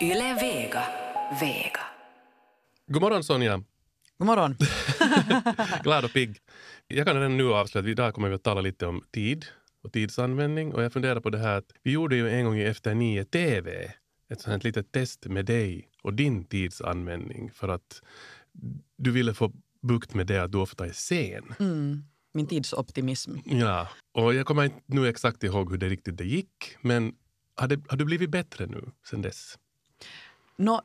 Yle Vega. Vega. God morgon Sonja. God morgon. Glad och pigg. Jag kan redan nu avslöja att idag kommer vi att tala lite om tid och tidsanvändning. Och jag funderar på det här att vi gjorde ju en gång i Efter nio TV ett sånt litet test med dig och din tidsanvändning för att du ville få bukt med det att du ofta är sen. Mm. Min tidsoptimism. Ja, och jag kommer inte nu exakt ihåg hur det riktigt det gick, men har, det, har du blivit bättre nu sen dess? No,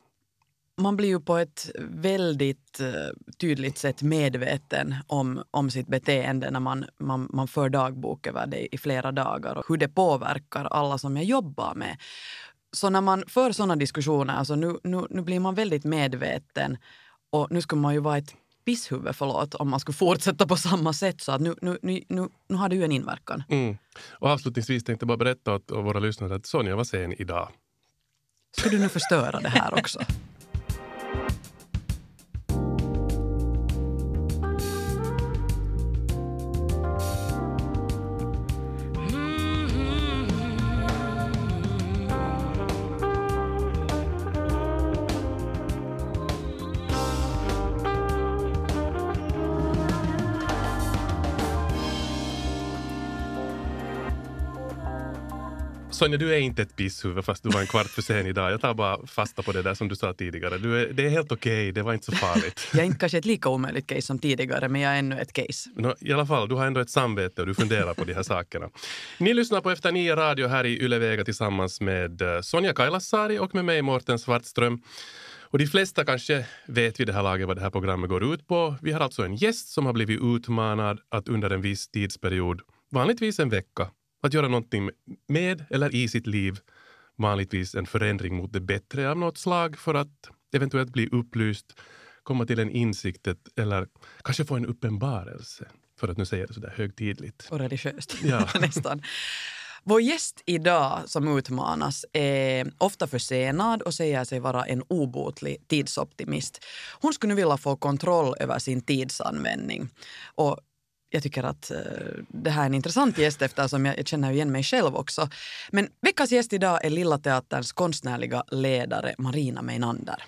man blir ju på ett väldigt eh, tydligt sätt medveten om, om sitt beteende när man, man, man för dagbok över det i flera dagar och hur det påverkar alla som jag jobbar med. Så när man för sådana diskussioner, alltså nu, nu, nu blir man väldigt medveten och nu skulle man ju vara ett pisshuvud, förlåt, om man skulle fortsätta på samma sätt. Så att nu, nu, nu, nu, nu har det ju en inverkan. Mm. Och avslutningsvis tänkte jag bara berätta åt våra lyssnare att Sonja var sen idag. Ska du nu förstöra det här också? Sonja, du är inte ett pisshuvud fast du var en kvart för sen idag. Jag tar bara fasta på det där som du sa tidigare. Du är, det är helt okej, okay. det var inte så farligt. jag är inte kanske ett lika omöjligt case som tidigare, men jag är ännu ett case. No, I alla fall, du har ändå ett samvete och du funderar på de här sakerna. Ni lyssnar på Efter nio radio här i Yle Vega tillsammans med eh, Sonja Kailasari och med mig Mårten Svartström. Och de flesta kanske vet vid det här laget vad det här programmet går ut på. Vi har alltså en gäst som har blivit utmanad att under en viss tidsperiod, vanligtvis en vecka, att göra någonting med eller i sitt liv, vanligtvis en förändring mot det bättre av något slag för att eventuellt bli upplyst, komma till en insikt eller kanske få en uppenbarelse, för att nu säga det så där högtidligt. Och religiöst, ja. nästan. Vår gäst idag som utmanas är ofta försenad och säger sig vara en obotlig tidsoptimist. Hon skulle nu vilja få kontroll över sin tidsanvändning. Och jag tycker att eh, det här är en intressant gäst eftersom jag, jag känner igen mig själv också. Men veckans gäst idag är Lilla Teaterns konstnärliga ledare Marina Meinander.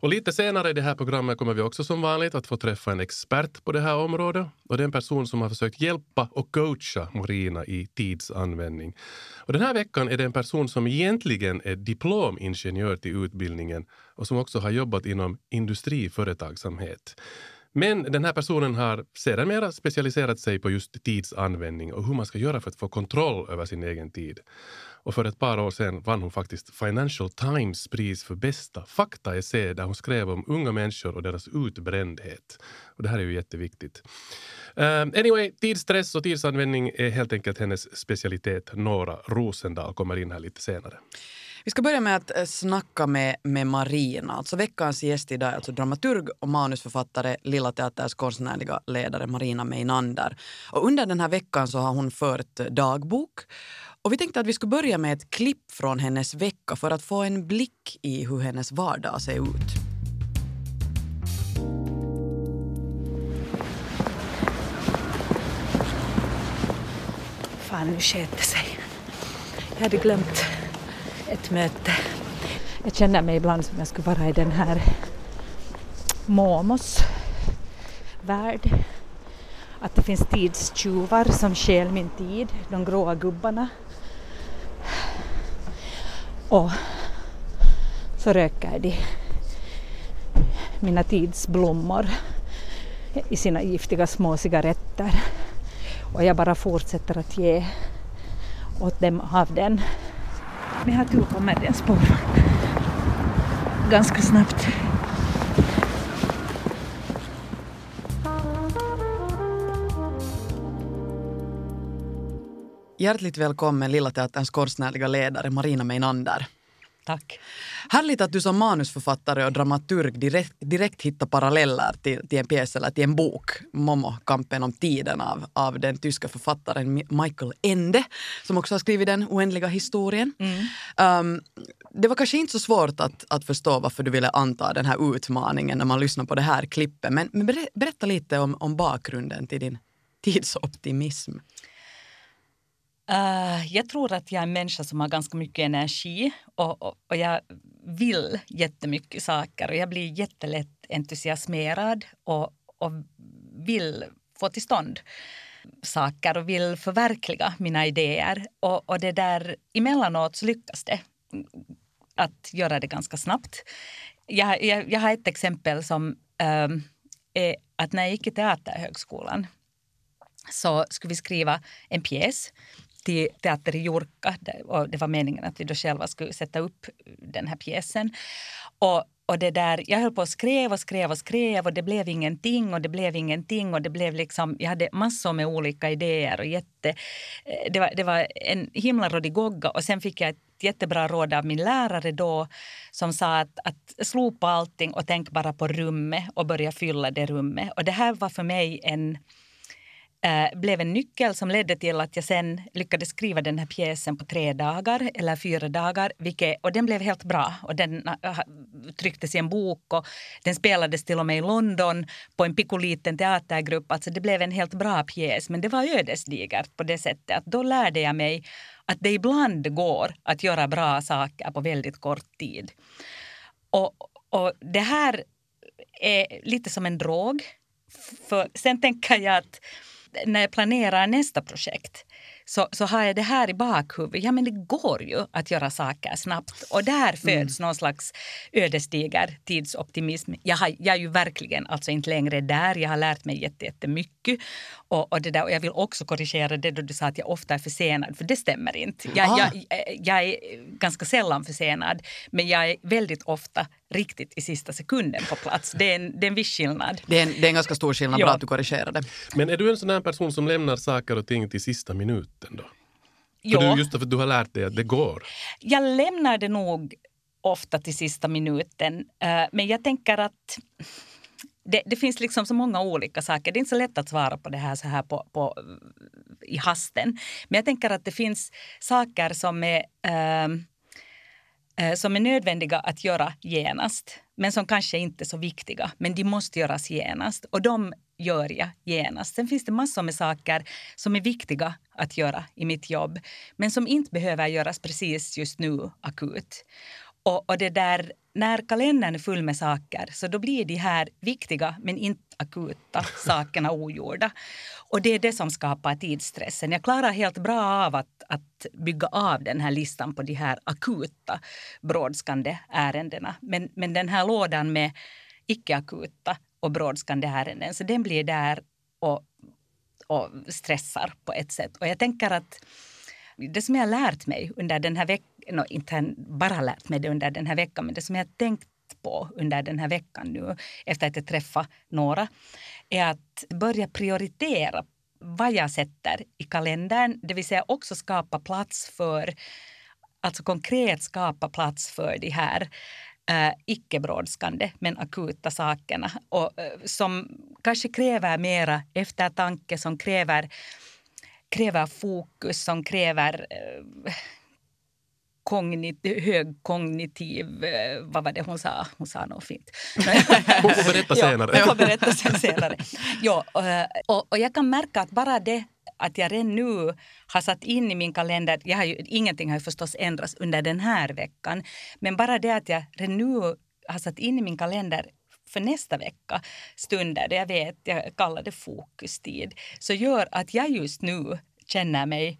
Och lite senare i det här programmet kommer vi också som vanligt att få träffa en expert på det här området. Och det är en person som har försökt hjälpa och coacha Marina i tidsanvändning. Och den här veckan är det en person som egentligen är diplomingenjör till utbildningen och som också har jobbat inom industriföretagsamhet. Men den här personen har sedermera specialiserat sig på just tidsanvändning och hur man ska göra för att få kontroll över sin egen tid. Och för ett par år sedan vann hon faktiskt Financial Times pris för bästa faktaessä där hon skrev om unga människor och deras utbrändhet. Och det här är ju jätteviktigt. Um, anyway, tidsstress och tidsanvändning är helt enkelt hennes specialitet. Nora Rosendal kommer in här lite senare. Vi ska börja med att eh, snacka med, med Marina. Alltså veckans gäst idag är alltså dramaturg och manusförfattare, Lilla Teaters konstnärliga ledare Marina Meinander. Och under den här veckan så har hon fört eh, dagbok. Och vi tänkte att vi skulle börja med ett klipp från hennes vecka för att få en blick i hur hennes vardag ser ut. Fan, nu sket det sig. Jag hade glömt ett möte. Jag känner mig ibland som jag skulle vara i den här Momos värld. Att det finns tidstjuvar som stjäl min tid, de gråa gubbarna. Och så röker de mina tidsblommor i sina giftiga små cigaretter. Och jag bara fortsätter att ge åt dem av den vi har tur kommer det en ganska snabbt. Hjärtligt välkommen Lilla Teaterns konstnärliga ledare Marina Meinander. Tack. Härligt att du som manusförfattare och dramaturg direkt, direkt hittar paralleller till, till en pjäs eller till en bok, Momo, kampen om tiden av, av den tyska författaren Michael Ende, som också har skrivit den oändliga historien. Mm. Um, det var kanske inte så svårt att, att förstå varför du ville anta den här utmaningen när man lyssnar på det här klippet, men, men berätta lite om, om bakgrunden till din tidsoptimism. Uh, jag tror att jag är en människa som har ganska mycket energi och, och, och jag vill jättemycket saker och jag blir jättelätt entusiasmerad och, och vill få till stånd saker och vill förverkliga mina idéer. Och, och det där, emellanåt så lyckas det att göra det ganska snabbt. Jag, jag, jag har ett exempel som um, är att när jag gick i Teaterhögskolan så skulle vi skriva en pjäs till Teater i Jurka. Och det var meningen att vi då själva skulle sätta upp den här pjäsen. Och, och det där, jag höll på och skrev och skrev och skrev och det blev ingenting och det blev ingenting och det blev liksom, jag hade massor med olika idéer och jätte, eh, det var, det var en himla rodigogga och sen fick jag ett jättebra råd av min lärare då som sa att, att slopa allting och tänk bara på rummet och börja fylla det rummet. Och det här var för mig en Eh, blev en nyckel som ledde till att jag sen lyckades skriva den här pjäsen på tre dagar eller fyra dagar. Vilket, och den blev helt bra. Och den eh, trycktes i en bok och den spelades till och med i London på en pikoliten teatergrupp. Alltså det blev en helt bra pjäs. Men det var ödesdigert på det sättet att då lärde jag mig att det ibland går att göra bra saker på väldigt kort tid. Och, och det här är lite som en drog. För sen tänker jag att när jag planerar nästa projekt så, så har jag det här i bakhuvudet. Ja, men det går ju att göra saker snabbt. Och där föds mm. någon slags ödesdiger tidsoptimism. Jag, har, jag är ju verkligen alltså inte längre där. Jag har lärt mig jättemycket. Och, och, det där, och jag vill också korrigera det då du sa att jag ofta är försenad, för det stämmer inte. Jag, ah. jag, jag är ganska sällan försenad, men jag är väldigt ofta riktigt i sista sekunden på plats. Det är en, det är en viss skillnad. Det är en, det är en ganska stor skillnad, bra att du korrigerar det. Men är du en sån här person som lämnar saker och ting till sista minuten då? Ja. För du, just för att du har lärt dig att det går. Jag lämnar det nog ofta till sista minuten. Eh, men jag tänker att det, det, finns liksom så många olika saker. Det är inte så lätt att svara på det här så här på, på i hasten. Men jag tänker att det finns saker som är äh, som är nödvändiga att göra genast, men som kanske inte är så viktiga. Men de måste göras genast och de gör jag genast. Sen finns det massor med saker som är viktiga att göra i mitt jobb, men som inte behöver göras precis just nu akut. Och, och det där, när kalendern är full med saker så då blir de här viktiga men inte akuta sakerna ogjorda. Och det är det som skapar tidsstressen. Jag klarar helt bra av att, att bygga av den här listan på de här akuta brådskande ärendena. Men, men den här lådan med icke-akuta och brådskande ärenden, så den blir där och, och stressar på ett sätt. Och jag tänker att det som jag har lärt mig under den här veckan, no, inte bara lärt mig det under den här veckan, men det som jag har tänkt på under den här veckan nu efter att jag träffat några är att börja prioritera vad jag sätter i kalendern, det vill säga också skapa plats för, alltså konkret skapa plats för de här äh, icke-brådskande men akuta sakerna. Och, äh, som kanske kräver mera eftertanke, som kräver kräver fokus, som kräver eh, kognit, hög kognitiv... Eh, vad var det hon sa? Hon sa något fint. hon får berätta senare. Ja, får berätta senare. Ja, eh, och, och jag kan märka att bara det att jag redan nu har satt in i min kalender, jag har ju, ingenting har ju förstås ändrats under den här veckan, men bara det att jag redan nu har satt in i min kalender för nästa vecka stunder där jag vet, jag kallar det fokustid, så gör att jag just nu känner mig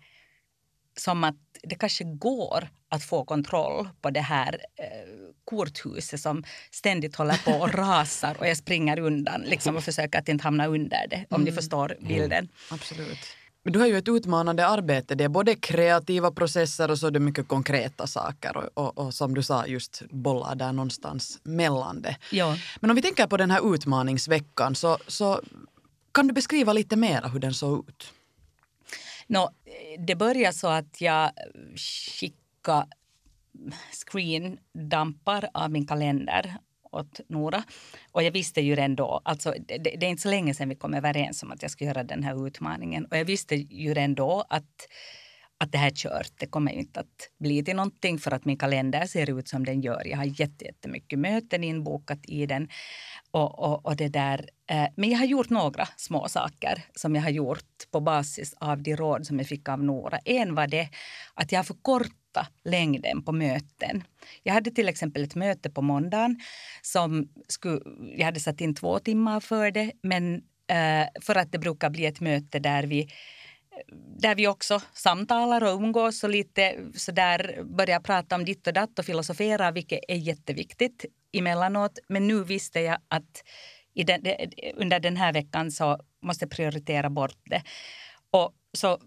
som att det kanske går att få kontroll på det här eh, korthuset som ständigt håller på och rasar och jag springer undan liksom, och försöker att inte hamna under det, om mm. ni förstår bilden. Mm. Absolut. Men du har ju ett utmanande arbete. Det är både kreativa processer och så är det mycket konkreta saker. Och, och, och som du sa, just bollar där någonstans mellan det. Ja. Men om vi tänker på den här utmaningsveckan så, så kan du beskriva lite mer hur den såg ut? No, det började så att jag skickade screendampar av min kalender åt Nora. Och jag visste ju redan då, alltså det, det, är inte så länge sedan vi kom överens om att jag skulle göra den här utmaningen. Och jag visste ju redan då att, att det här är kört. Det kommer inte att bli till någonting för att min kalender ser ut som den gör. Jag har jättemycket möten inbokat i den. Och, och, och det där. Eh, men jag har gjort några små saker som jag har gjort på basis av de råd som jag fick av Nora. En var det att jag har förkortat längden på möten. Jag hade till exempel ett möte på måndagen som skulle, jag hade satt in två timmar för det men eh, för att det brukar bli ett möte där vi där vi också samtalar och umgås och lite sådär börjar prata om ditt och datt och filosofera, vilket är jätteviktigt emellanåt. Men nu visste jag att den, under den här veckan så måste jag prioritera bort det. Och så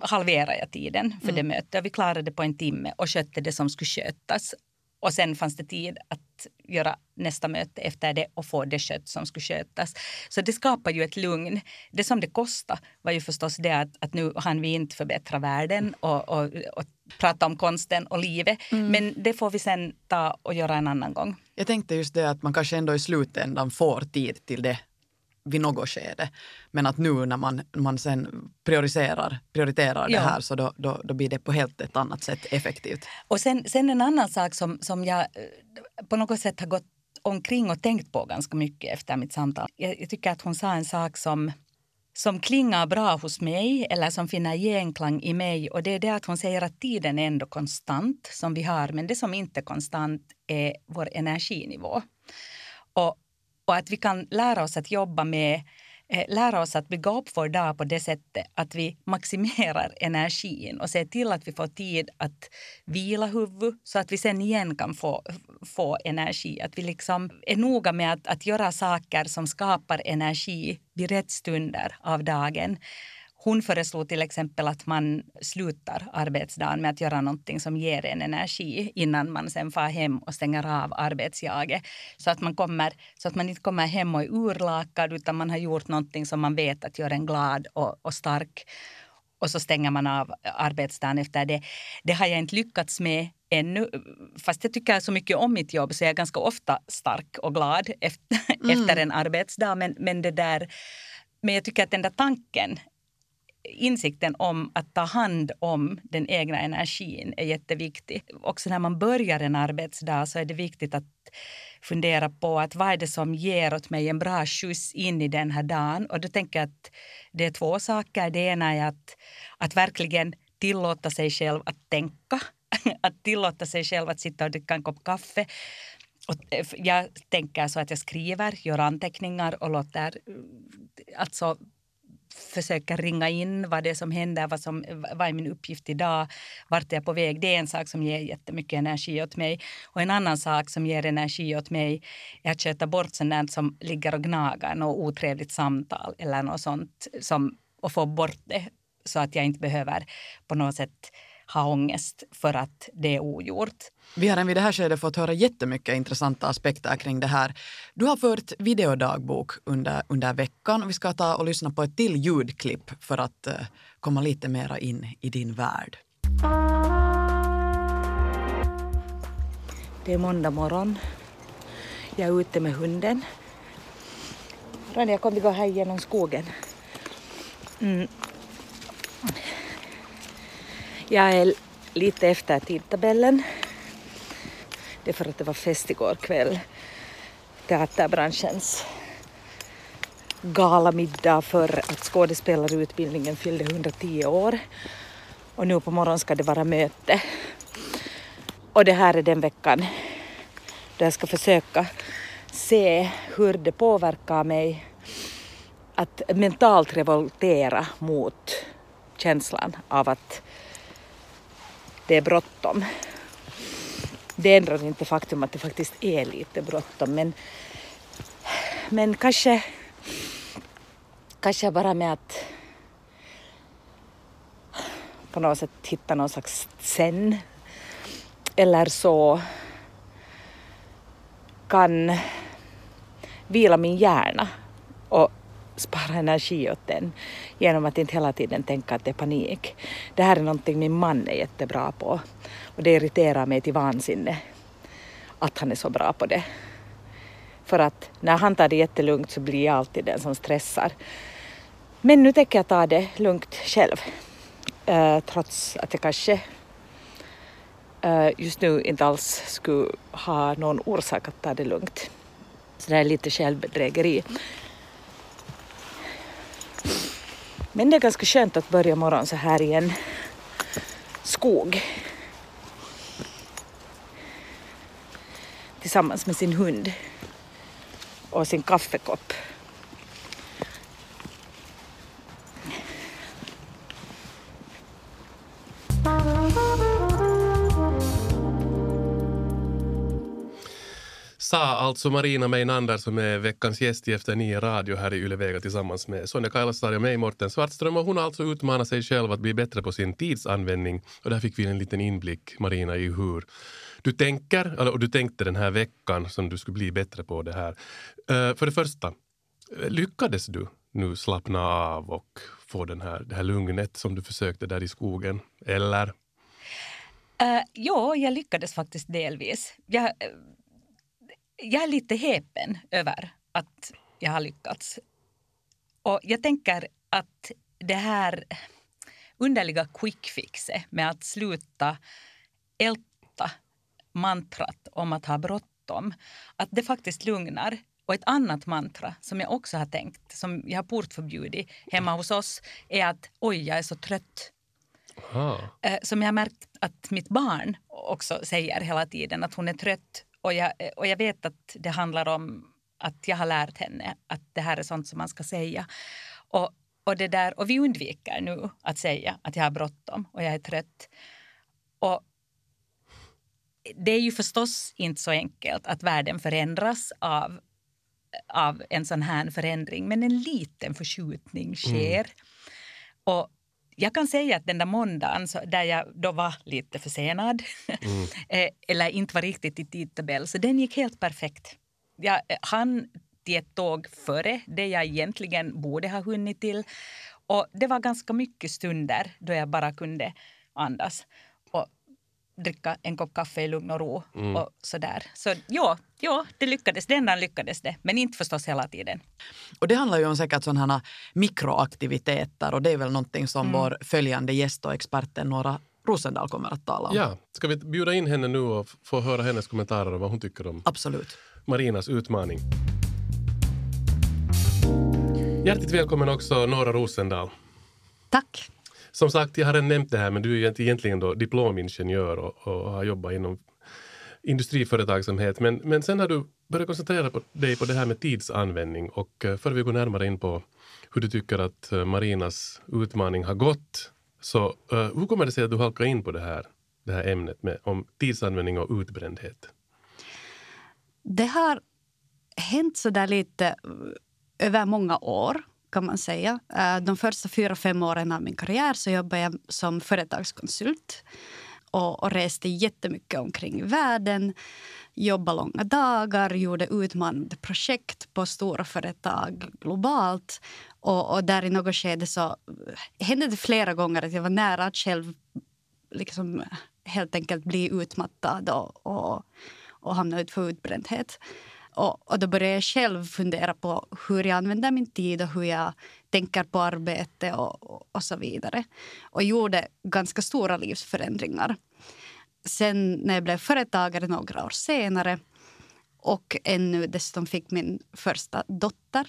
halverade jag tiden för mm. det mötet. Vi klarade det på en timme och skötte det som skulle skötas. Och sen fanns det tid att göra nästa möte efter det och få det kött som skulle skötas. Så det skapar ju ett lugn. Det som det kostade var ju förstås det att, att nu hann vi inte förbättra världen och, och, och prata om konsten och livet. Mm. Men det får vi sen ta och göra en annan gång. Jag tänkte just det att man kanske ändå i slutändan får tid till det vid något skede. Men att nu när man, man sen prioriterar, prioriterar ja. det här så då, då, då blir det på helt ett annat sätt effektivt. Och sen, sen en annan sak som, som jag eh, på något sätt har gått omkring och tänkt på ganska mycket efter mitt samtal. Jag, jag tycker att hon sa en sak som som klingar bra hos mig eller som finner genklang i mig. Och det är det att hon säger att tiden är ändå konstant som vi har. Men det som inte är konstant är vår energinivå. Och och att vi kan lära oss att jobba med eh, lära oss att bygga upp vår dag på det sättet att vi maximerar energin och ser till att vi får tid att vila huvudet så att vi sen igen kan få, få energi. Att vi liksom är noga med att, att göra saker som skapar energi vid rätt stunder av dagen. Hon föreslog till exempel att man slutar arbetsdagen med att göra någonting som ger en energi innan man sen far hem och stänger av arbetsjaget. Så att man, kommer, så att man inte kommer hem och är urlakad utan man har gjort någonting som man vet att gör en glad och, och stark. Och så stänger man av arbetsdagen efter det. Det har jag inte lyckats med ännu. Fast jag tycker så mycket om mitt jobb så jag är ganska ofta stark och glad efter, mm. efter en arbetsdag. Men, men, det där, men jag tycker att den där tanken insikten om att ta hand om den egna energin är jätteviktig. Också när man börjar en arbetsdag så är det viktigt att fundera på att vad är det som ger åt mig en bra skjuts in i den här dagen. Och då tänker jag att det är två saker. Det ena är att, att verkligen tillåta sig själv att tänka. Att tillåta sig själv att sitta och dricka en kopp kaffe. Och eh, jag tänker så att jag skriver, gör anteckningar och låter eh, alltså försöker ringa in vad det är som händer, vad, som, vad är min uppgift idag, vart är jag på väg. Det är en sak som ger jättemycket energi åt mig. Och en annan sak som ger energi åt mig är att köta bort sånt som ligger och gnagar, något otrevligt samtal eller något sånt som, och få bort det så att jag inte behöver på något sätt ha ångest för att det är ogjort. Vi har än vid det här skedet fått höra jättemycket intressanta aspekter kring det här. Du har fört videodagbok under, under veckan och vi ska ta och lyssna på ett till ljudklipp för att uh, komma lite mera in i din värld. Det är måndag morgon. Jag är ute med hunden. Rania, kom vi går här genom skogen. Mm. Jag är lite efter tidtabellen. Det är för att det var fest igår kväll. Teaterbranschens galamiddag för att skådespelarutbildningen fyllde 110 år. Och nu på morgonen ska det vara möte. Och det här är den veckan då jag ska försöka se hur det påverkar mig att mentalt revoltera mot känslan av att det är bråttom. Det ändrar inte faktum att det faktiskt är lite bråttom men, men kanske, kanske bara med att på något sätt hitta någon slags zen eller så kan vila min hjärna och spara energi åt den genom att inte hela tiden tänka att det är panik. Det här är någonting min man är jättebra på och det irriterar mig till vansinne att han är så bra på det. För att när han tar det jättelugnt så blir jag alltid den som stressar. Men nu tänker jag ta det lugnt själv. Uh, trots att jag kanske uh, just nu inte alls skulle ha någon orsak att ta det lugnt. Så det är lite självbedrägeri. Men det är ganska skönt att börja morgonen så här i en skog. Tillsammans med sin hund och sin kaffekopp. Sa alltså Marina Meinander som är veckans gäst i Efter nio radio här i Ylevega tillsammans med Sonja Kailasari och mig, Morten Svartström. Och hon har alltså utmanat sig själv att bli bättre på sin tidsanvändning. Och där fick vi en liten inblick, Marina, i hur du tänker, eller och du tänkte den här veckan som du skulle bli bättre på det här. Eh, för det första, lyckades du nu slappna av och få den här, det här lugnet som du försökte där i skogen? Eller? Uh, ja, jag lyckades faktiskt delvis. Jag, eh, jag är lite häpen över att jag har lyckats. Och jag tänker att det här underliga quick fixet med att sluta älta mantrat om att ha bråttom, att det faktiskt lugnar. Och ett annat mantra som jag också har tänkt, som jag har portförbjudit hemma hos oss, är att oj, jag är så trött. Ah. Som jag har märkt att mitt barn också säger hela tiden, att hon är trött och jag, och jag vet att det handlar om att jag har lärt henne att det här är sånt som man ska säga. Och, och, det där, och vi undviker nu att säga att jag har bråttom och jag är trött. Och det är ju förstås inte så enkelt att världen förändras av, av en sån här förändring, men en liten förskjutning sker. Mm. Och jag kan säga att den där måndagen där jag då var lite försenad mm. Eh, eller inte var riktigt i tidtabell, så den gick helt perfekt. Jag eh, hann till ett tåg före det jag egentligen borde ha hunnit till. Och det var ganska mycket stunder då jag bara kunde andas dricka en kopp kaffe i lugn och ro. Mm. Och sådär. Så ja, ja, det lyckades. Den dagen lyckades det, men inte förstås hela tiden. Och det handlar ju om säkert sådana mikroaktiviteter och det är väl någonting som mm. vår följande gäst och experten Nora Rosendal kommer att tala om. Ja, ska vi bjuda in henne nu och få höra hennes kommentarer om vad hon tycker om Absolut. Marinas utmaning. Hjärtligt välkommen också Nora Rosendal. Tack. Som sagt, jag har redan nämnt det här, men du är egentligen då diplomingenjör och, och har jobbat inom industriföretagsamhet. Men, men sen har du börjat koncentrera på dig på det här med tidsanvändning och eh, uh, före vi går närmare in på hur du tycker att eh, Marinas utmaning har gått, så eh, hur kommer det sig att du halkar in på det här, det här ämnet med, om tidsanvändning och utbrändhet? Det har hänt så där lite över många år kan man säga. Eh, de första fyra, fem åren av min karriär så jobbade jag som företagskonsult och, och reste jättemycket omkring i världen. Jobbade långa dagar, gjorde utmanande projekt på stora företag globalt. Och, och där i något skede så eh, hände det flera gånger att jag var nära att själv liksom eh, helt enkelt bli utmattad och, och, och hamna ut för utbrändhet. Och, och då började jag själv fundera på hur jag använder min tid och hur jag tänker på arbete och, och, och så vidare. Och gjorde ganska stora livsförändringar. Sen när jag blev företagare några år senare och ännu dessutom fick min första dotter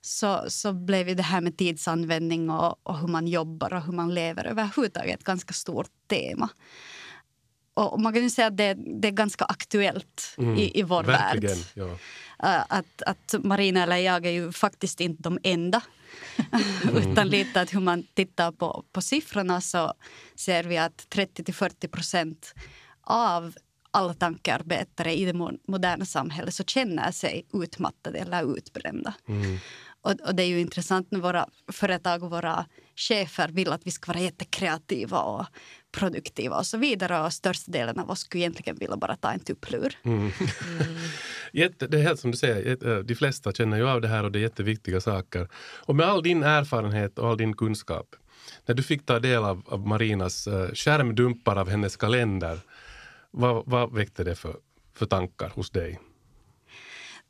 så, så blev det här med tidsanvändning och, och hur man jobbar och hur man lever överhuvudtaget ett ganska stort tema. Och man kan ju säga att det, det är ganska aktuellt mm, i, i vår värld. Ja. Uh, att, att Marina eller jag är ju faktiskt inte de enda. mm. Utan lite att hur man tittar på, på siffrorna så ser vi att 30 40 procent av alla tankearbetare i det moderna samhället så känner sig utmattade eller utbrända. Mm. Och, och, det är ju intressant när våra företag och våra chefer vill att vi ska vara jättekreativa och produktiva och så vidare. Och största delen av oss skulle egentligen vilja bara ta en tupplur. Mm. Mm. Jätte, det är helt som du säger, de flesta känner ju av det här och det är jätteviktiga saker. Och med all din erfarenhet och all din kunskap, när du fick ta del av, av Marinas uh, skärmdumpar av hennes kalender, vad, vad väckte det för, för tankar hos dig?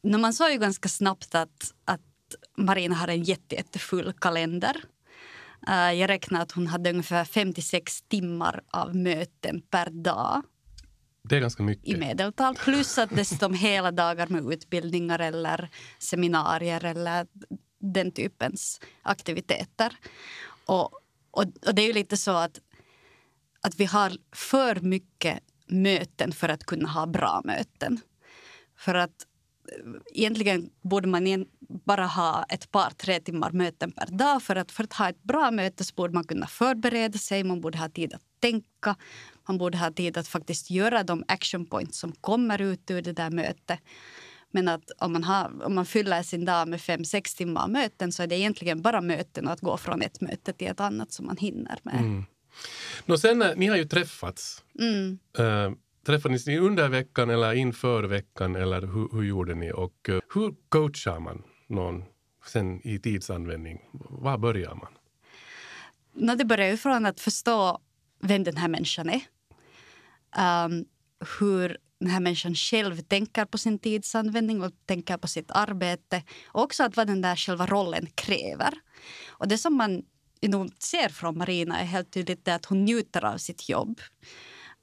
No, man såg ju ganska snabbt att, att Marina har en jätte, jättefull kalender. Uh, jag räknar att hon hade ungefär 56 timmar av möten per dag. Det är ganska mycket. I medeltal. Plus att dessutom hela dagar med utbildningar eller seminarier eller den typens aktiviteter. Och, och, och det är ju lite så att att vi har för mycket möten för att kunna ha bra möten. För att eh, egentligen borde man bara ha ett par, tre timmar möten per dag. För att, för att ha ett bra möte så borde man kunna förbereda sig, man borde ha tid att tänka. Man borde ha tid att faktiskt göra de action points som kommer ut ur det där mötet. Men att om man, har, om man fyller sin dag med fem, sex timmar möten så är det egentligen bara möten och att gå från ett möte till ett annat som man hinner med. Mm. Nå, sen, ni har ju träffats. Mm. Uh, träffades ni under veckan eller inför veckan eller hur, hur gjorde ni? Och uh, hur coachar man någon sen i tidsanvändning? Var börjar man? No, det börjar ju från att förstå vem den här människan är. Um, hur den här människan själv tänker på sin tidsanvändning och tänker på sitt arbete. Och också att vad den där själva rollen kräver. Och det som man nog ser från Marina är helt tydligt det att hon njuter av sitt jobb.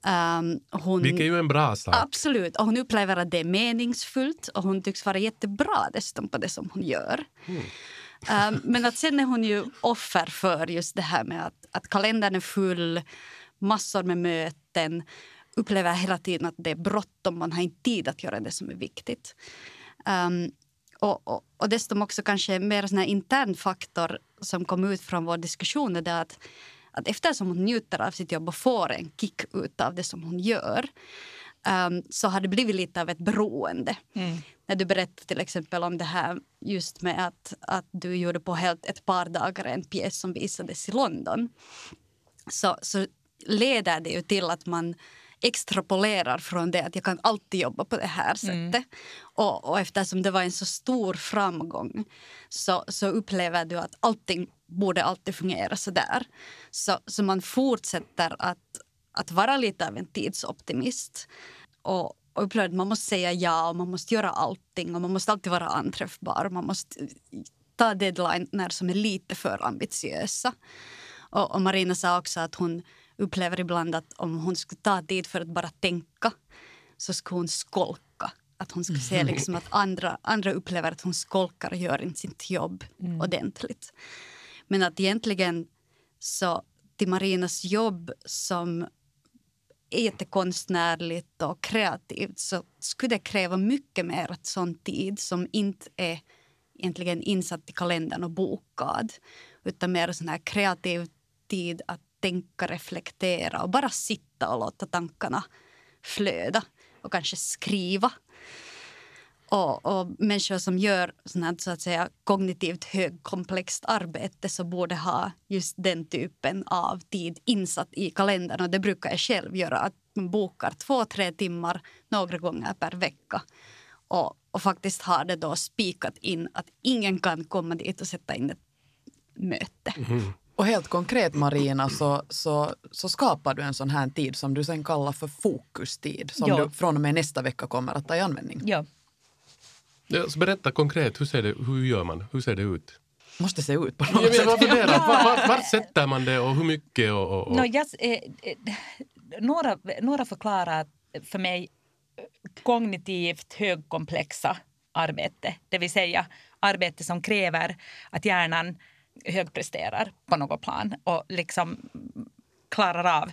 Um, hon, Vilket är ju en bra sak. Absolut. Och hon upplever att det är meningsfullt och hon tycks vara jättebra dessutom på det som hon gör. Mm. Um, men att sen är hon ju offer för just det här med att, att kalendern är full, massor med möten upplever hela tiden att det är bråttom, man har inte tid att göra det som är viktigt. Um, och, och, och dessutom också kanske mer en intern faktor som kom ut från vår diskussion är att, att eftersom hon njuter av sitt jobb och får en kick ut av det som hon gör um, så har det blivit lite av ett beroende. Mm. När du berättade till exempel om det här just med att, att du gjorde på helt ett par dagar en pjäs som visades i London så, så leder det ju till att man extrapolerar från det att jag kan alltid jobba på det här mm. sättet. Mm. Och, och eftersom det var en så stor framgång så, så upplever du att allting borde alltid fungera så där. Så, så man fortsätter att, att vara lite av en tidsoptimist. Och, och upplever att man måste säga ja och man måste göra allting och man måste alltid vara anträffbar. Man måste ta deadliner som är lite för ambitiösa. Och, och Marina sa också att hon upplever ibland att om hon skulle ta tid för att bara tänka så skulle hon skolka. Att hon skulle se liksom att andra, andra upplever att hon skolkar och gör inte sitt jobb mm. ordentligt. Men att egentligen så till Marinas jobb som är jättekonstnärligt och kreativt så skulle det kräva mycket mer sån tid som inte är egentligen insatt i kalendern och bokad. Utan mer sån här kreativ tid att tänka, reflektera och bara sitta och låta tankarna flöda och kanske skriva. Och, och människor som gör sånt så att säga, kognitivt högkomplext arbete så borde ha just den typen av tid insatt i kalendern. Och det brukar jag själv göra. Att man bokar två, tre timmar några gånger per vecka. Och, och faktiskt har det då spikat in att ingen kan komma dit och sätta in ett möte. Mm. Och helt konkret Marina så, så, så skapar du en sån här tid som du sen kallar för fokustid som ja. du från och med nästa vecka kommer att ta i användning. Ja. ja så berätta konkret, hur, ser det, hur gör man? Hur ser det ut? Måste se ut på något ja, sätt. Var, var, var, sätter man det och hur mycket? Och, och, och? No, jag, eh, eh, några, några förklarar för mig kognitivt högkomplexa arbete. Det vill säga arbete som kräver att hjärnan högpresterar på något plan och liksom klarar av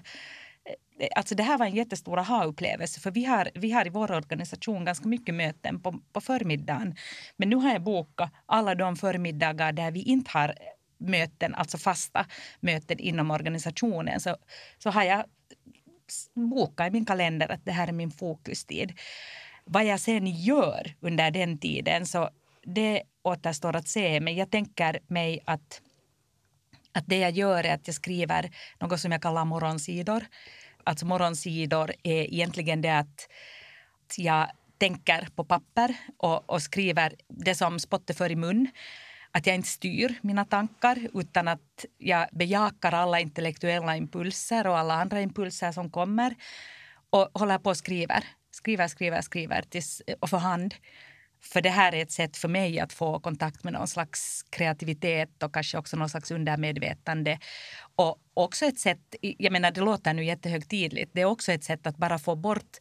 Alltså det här var en jättestor aha-upplevelse för vi har, vi har i vår organisation ganska mycket möten på, på förmiddagen. Men nu har jag bokat alla de förmiddagar där vi inte har möten, alltså fasta möten inom organisationen. Så, så har jag bokat i min kalender att det här är min fokustid. Vad jag sen gör under den tiden så det återstår att se. Men jag tänker mig att, att det jag gör är att jag skriver något som jag kallar morgonsidor. Alltså morgonsidor är egentligen det att jag tänker på papper och, och skriver det som spottar för i mun. Att jag inte styr mina tankar utan att jag bejakar alla intellektuella impulser och alla andra impulser som kommer och håller på och skriver. Skriver, skriver, skriver tills, och för hand för det här är ett sätt för mig att få kontakt med någon slags kreativitet och kanske också någon slags undermedvetande. Och också ett sätt, jag menar det låter nu jättehögtidligt, det är också ett sätt att bara få bort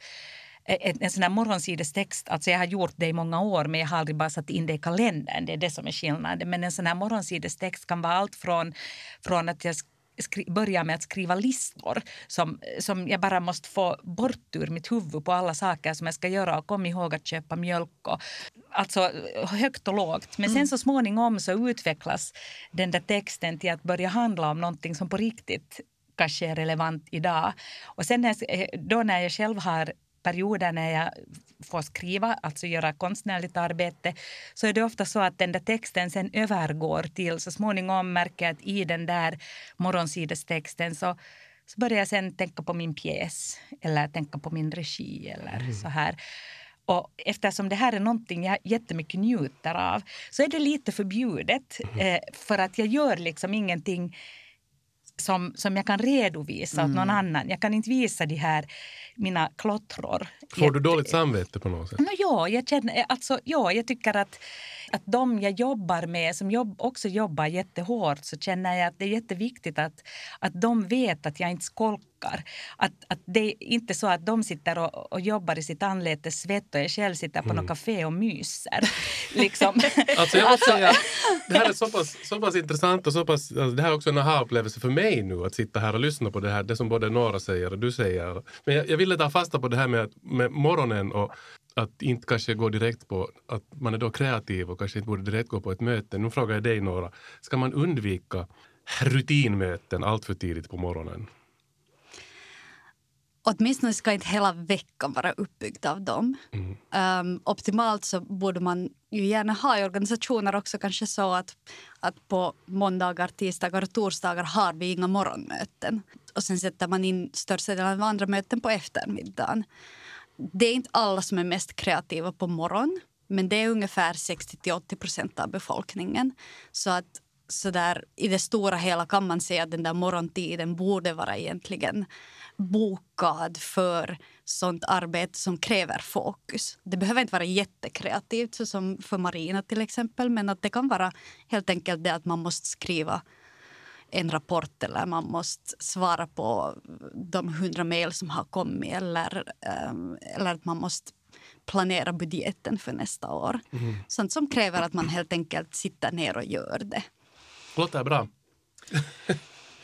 e, en, en sån här morgonsidestext, alltså jag har gjort det i många år men jag har aldrig bara satt in det i kalendern, det är det som är skillnaden. Men en sån här morgonsidestext kan vara allt från, från att jag skri- börja med att skriva listor som, som jag bara måste få bort ur mitt huvud på alla saker som jag ska göra och kom ihåg att köpa mjölk. Och, alltså högt och lågt. Men sen så småningom så utvecklas den där texten till att börja handla om någonting som på riktigt kanske är relevant idag. Och sen när jag, då när jag själv har perioder när jag får skriva, alltså göra konstnärligt arbete, så är det ofta så att den där texten sen övergår till, så småningom märker jag att i den där morgonsidestexten så, så börjar jag sen tänka på min pjäs eller tänka på min regi eller så här. Och eftersom det här är någonting jag jättemycket njuter av så är det lite förbjudet eh, för att jag gör liksom ingenting som, som jag kan redovisa åt någon annan. Jag kan inte visa de här mina klottror. Får du dåligt samvete på något sätt? No, ja, jag känner, alltså, ja, jag tycker att, att de jag jobbar med, som jobb, också jobbar jättehårt, så känner jag att det är jätteviktigt att, att de vet att jag inte skolkar. Att, att det är inte så att de sitter och, och jobbar i sitt anletes svett och jag själv sitter på något café och myser. liksom. Alltså jag måste säga, det här är så pass, så pass intressant och så pass, alltså det här är också en aha-upplevelse för mig nu att sitta här och lyssna på det här, det som både Nora säger och du säger. Men jag, jag ville ta fasta på det här med, med morgonen och att inte kanske gå direkt på, att man är då kreativ och kanske inte borde direkt gå på ett möte. Nu frågar jag dig Nora, ska man undvika rutinmöten allt för tidigt på morgonen? Åtminstone ska inte hela veckan vara uppbyggd av dem. Um, optimalt så borde man ju gärna ha i organisationer också kanske så att, att på måndagar, tisdagar och torsdagar har vi inga morgonmöten. Och sen sätter man in största delen av andra möten på eftermiddagen. Det är inte alla som är mest kreativa på morgonen, men det är ungefär 60-80 procent av befolkningen. Så att så där, i det stora hela kan man säga att den där morgontiden borde vara egentligen bokad för sånt arbete som kräver fokus. Det behöver inte vara jättekreativt, så som för Marina till exempel men att det kan vara helt enkelt det att man måste skriva en rapport eller man måste svara på de hundra mejl som har kommit eller, ehm, eller att man måste planera budgeten för nästa år. Sånt som kräver att man helt enkelt sitter ner och gör det. Låter bra.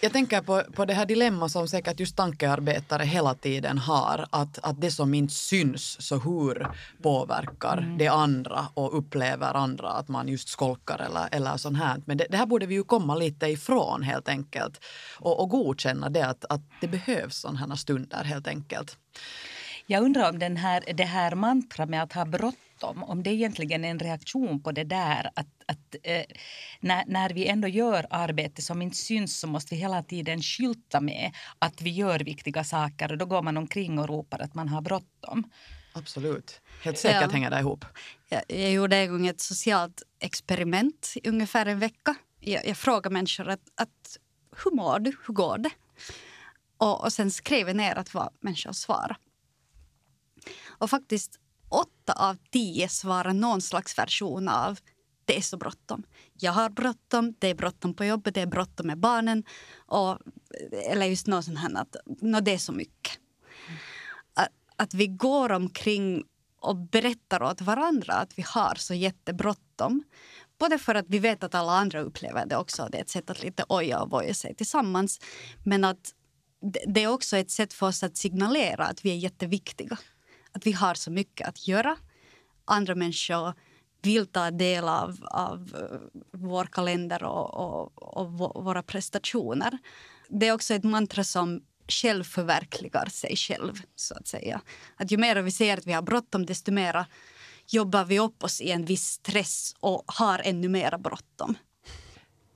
Jag tänker på, på det här dilemma som säkert just tankearbetare hela tiden har. Att, att det som inte syns, så hur påverkar det andra och upplever andra att man just skolkar eller, eller sånt här. Men det, det här borde vi ju komma lite ifrån helt enkelt. Och, och godkänna det att, att det behövs sådana här stunder helt enkelt. Jag undrar om den här, det här mantra med att ha bråttom, om det egentligen är en reaktion på det där att, att eh, när, när vi ändå gör arbete som inte syns så måste vi hela tiden skylta med att vi gör viktiga saker och då går man omkring och ropar att man har bråttom. Absolut. Helt säkert Ja. hänger det ihop. Jag, jag gjorde en gång ett socialt experiment i ungefär en vecka. Jag, jag frågade människor att, att hur mår du, hur går det? Och, och sen skrev jag ner att vad människor svarade. Och faktiskt åtta av tio svarar någon slags version av det är så bråttom. Jag har bråttom, det är bråttom på jobbet, det är bråttom med barnen. Och, eller just något sånt här att no, det är så mycket. Att, att vi går omkring och berättar åt varandra att vi har så jättebråttom. Både för att vi vet att alla andra upplever det också. Det är ett sätt att lite oja och voja sig tillsammans. Men att det- det är också ett sätt för oss att signalera att vi är jätteviktiga. Att vi har så mycket att göra. Andra människor vill ta del av, av eh, vår kalender och, och, och vå- våra prestationer. Det är också ett mantra som självförverkligar sig själv. så att säga. Att ju mer vi ser att vi har bråttom, desto mer jobbar vi upp oss i en viss stress och har ännu mer bråttom.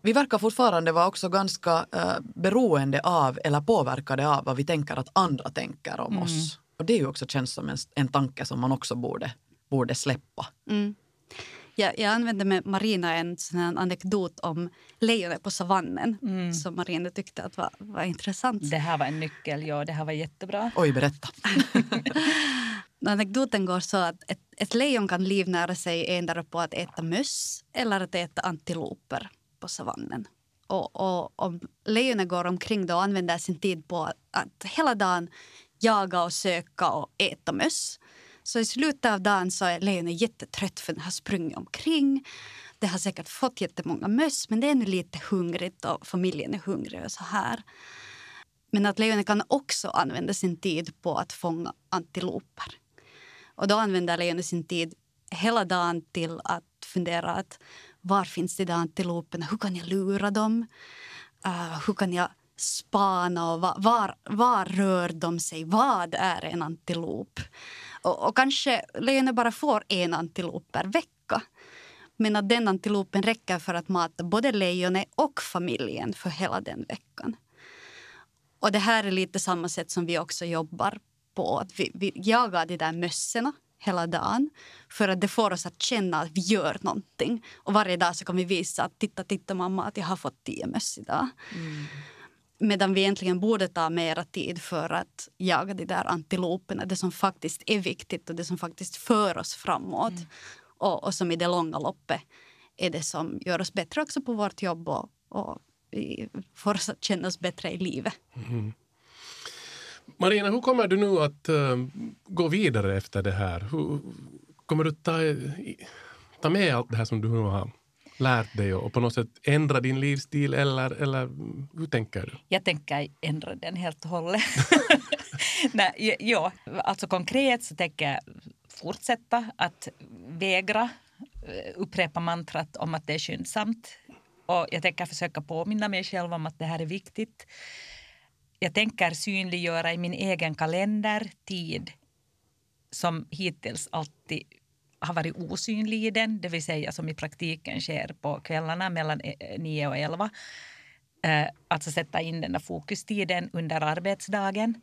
Vi verkar fortfarande vara också ganska eh, beroende av eller påverkade av vad vi tänker att andra tänker om oss. Och det är ju också känns som en, en tanke som man också borde, borde släppa. Mm. Jag, jag använde med Marina en sån här anekdot om lejonet på savannen som Marina tyckte att var, var intressant. Det här var en nyckel, ja det här var jättebra. Oj, berätta. Anekdoten går så att ett, ett lejon kan livnära sig endera på att äta möss eller att äta antiloper på savannen. Och, och om lejonet går omkring då och använder sin tid på att, att hela dagen jaga och söka och äta möss så i slutet av dagen så är lejonet jättetrött för den har sprungit omkring. Det det har säkert fått jättemånga möss men det är nu lite hungrigt och familjen är hungrig och så här. Men att lejonet kan också använda sin tid på att fånga antiloper. Och då använder lejonet sin tid hela dagen till att fundera att var finns de där antiloperna? Hur kan jag lura dem? Uh, hur kan jag spana och var, var, var, rör de sig? Vad är en antilop? Och, och kanske lejonet bara får en antilop per vecka. Men att den antilopen räcker för att mata både lejonet och familjen för hela den veckan. Och det här är lite samma sätt som vi också jobbar på. Att vi, vi jagar de där mössorna hela dagen för att det får oss att känna att vi gör någonting. Och varje dag så kan vi visa att titta, titta mamma, att jag har fått tio möss idag. Mm. Medan vi egentligen borde ta mera tid för att jaga de där antiloperna. Det som faktiskt är viktigt och det som faktiskt för oss framåt. Mm. Och, och, som i det långa loppet är det som gör oss bättre också på vårt jobb och, och får oss att känna oss bättre i livet. Mm. Marina, hur kommer du nu att uh, gå vidare efter det här? Hur, kommer du ta, ta med allt det här som du nu har lärt dig och på något sätt ändra din livsstil eller, eller hur tänker du? Jag tänker ändra den helt och hållet. Nej, ja, alltså konkret så tänker jag fortsätta att vägra eh, upprepa mantrat om att det är skyndsamt. Och jag tänker försöka påminna mig själv om att det här är viktigt. Jag tänker synliggöra i min egen kalender tid som hittills alltid har varit osynlig i den, det vill säga som i praktiken sker på kvällarna mellan e- e- 9 och 11. Eh, alltså sätta in den där fokustiden under arbetsdagen.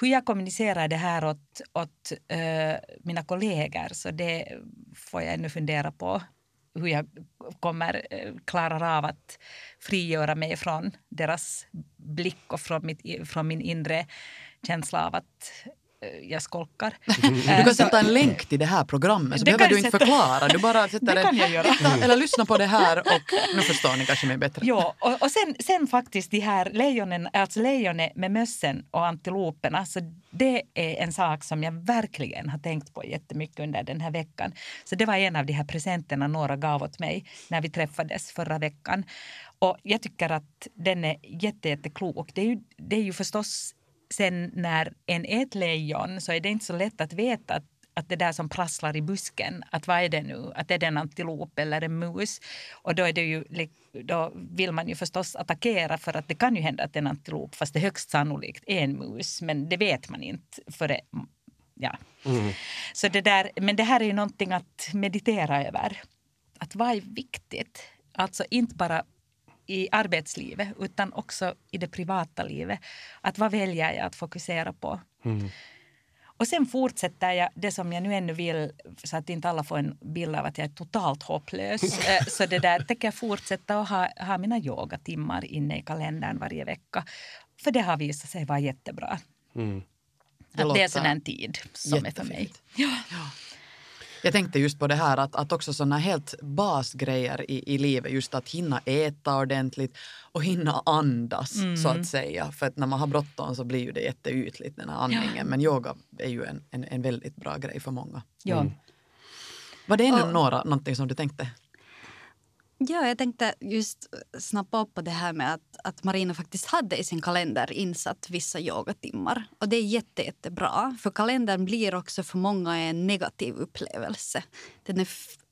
Hur jag kommunicerar det här åt, åt eh, mina kollegor så det får jag ännu fundera på hur jag kommer eh, klara av att frigöra mig från deras blick och från, mitt, från min inre känsla av att jag skolkar. Du kan eh, sätta en länk till det här programmet så behöver du inte sätta... förklara. Du bara sätter det kan jag göra. Eller lyssna på det här och nu förstår ni kanske mig bättre. Ja, och, och sen, sen faktiskt de här lejonen, alltså lejonet med mössen och antiloperna. Så det är en sak som jag verkligen har tänkt på jättemycket under den här veckan. Så det var en av de här presenterna några gav åt mig när vi träffades förra veckan. Och jag tycker att den är jätteklok. Jätte det, är ju, det är ju förstås sen när en är ett lejon så är det inte så lätt att veta att, att det där som prasslar i busken, att vad är det nu? Att är det en antilop eller en mus? Och då, är det ju, då vill man ju förstås attackera för att det kan ju hända att det är en antilop fast det högst sannolikt är en mus. Men det vet man inte före Ja. Mm. Så det där, men det här är ju någonting att meditera över. Att vad är viktigt? Alltså inte bara i arbetslivet utan också i det privata livet. Att vad väljer jag att fokusera på? Mm. Och sen fortsätter jag det som jag nu ännu vill så att inte alla får en bild av att jag är totalt hopplös. Eh, så det där tänker jag fortsätta och ha, ha mina yogatimmar inne i kalendern varje vecka. För det har visat sig vara jättebra. Mm. Det att det är sån tid som är för mig. Ja. ja. Jag tänkte just på det här att, att också sådana helt basgrejer i, i livet, just att hinna äta ordentligt och hinna andas mm. så att säga. För att när man har bråttom så blir ju det jätteytligt den här andningen. Ja. Men yoga är ju en, en, en, väldigt bra grej för många. Ja. Mm. Var det ännu och, några, någonting som du tänkte? Ja, jag tänkte just eh, snappa upp på det här med att, att Marina faktiskt hade i sin kalender insatt vissa yogatimmar. Och det är jätte, jättebra, för kalendern blir också för många en negativ upplevelse. Den är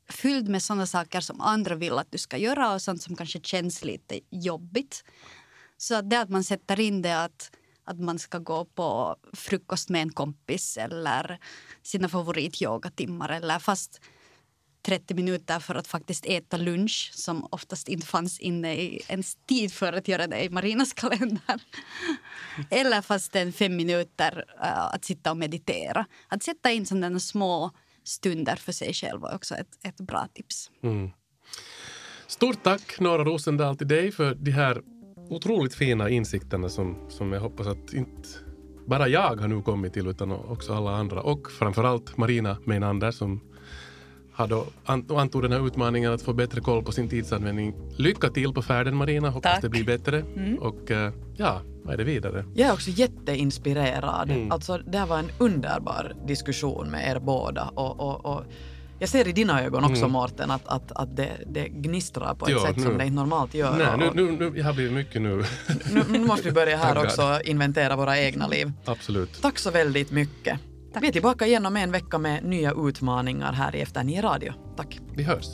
fylld med såna saker som andra vill att du ska göra och sånt som kanske känns lite jobbigt. Så att det att man sätter in det att, att man ska gå på frukost med en kompis eller sina favorityogatimmar eller fast 30 minuter för att faktiskt äta lunch som oftast inte fanns inne i ens tid för att göra det i Marinas kalender. Eller fast en fem minuter uh, att sitta och meditera. Att sätta in sådana små stunder för sig själv är också ett, ett bra tips. Mm. Stort tack Nora Rosendahl till dig för de här otroligt fina insikterna som, som jag hoppas att inte bara jag har nu kommit till utan också alla andra och framförallt Marina Meinander som har då antog den här utmaningen att få bättre koll på sin tidsanvändning. Lycka till på färden Marina, hoppas Tack. det blir bättre. Mm. Och eh, ja, vad är det vidare? Jag är också jätteinspirerad. Mm. Alltså, det här var en underbar diskussion med er båda. Och, och, och jag ser i dina ögon också mm. Mårten att, att, att det, det gnistrar på ett ja, sätt nu. som det inte normalt gör. Nej, nu, nu, nu, jag blir mycket nu. nu. nu måste vi börja här också inventera våra egna liv. Absolut. Tack så väldigt mycket. Tack. Vi är tillbaka igen om en vecka med nya utmaningar här i Efter 9 Radio. Tack. Vi hörs.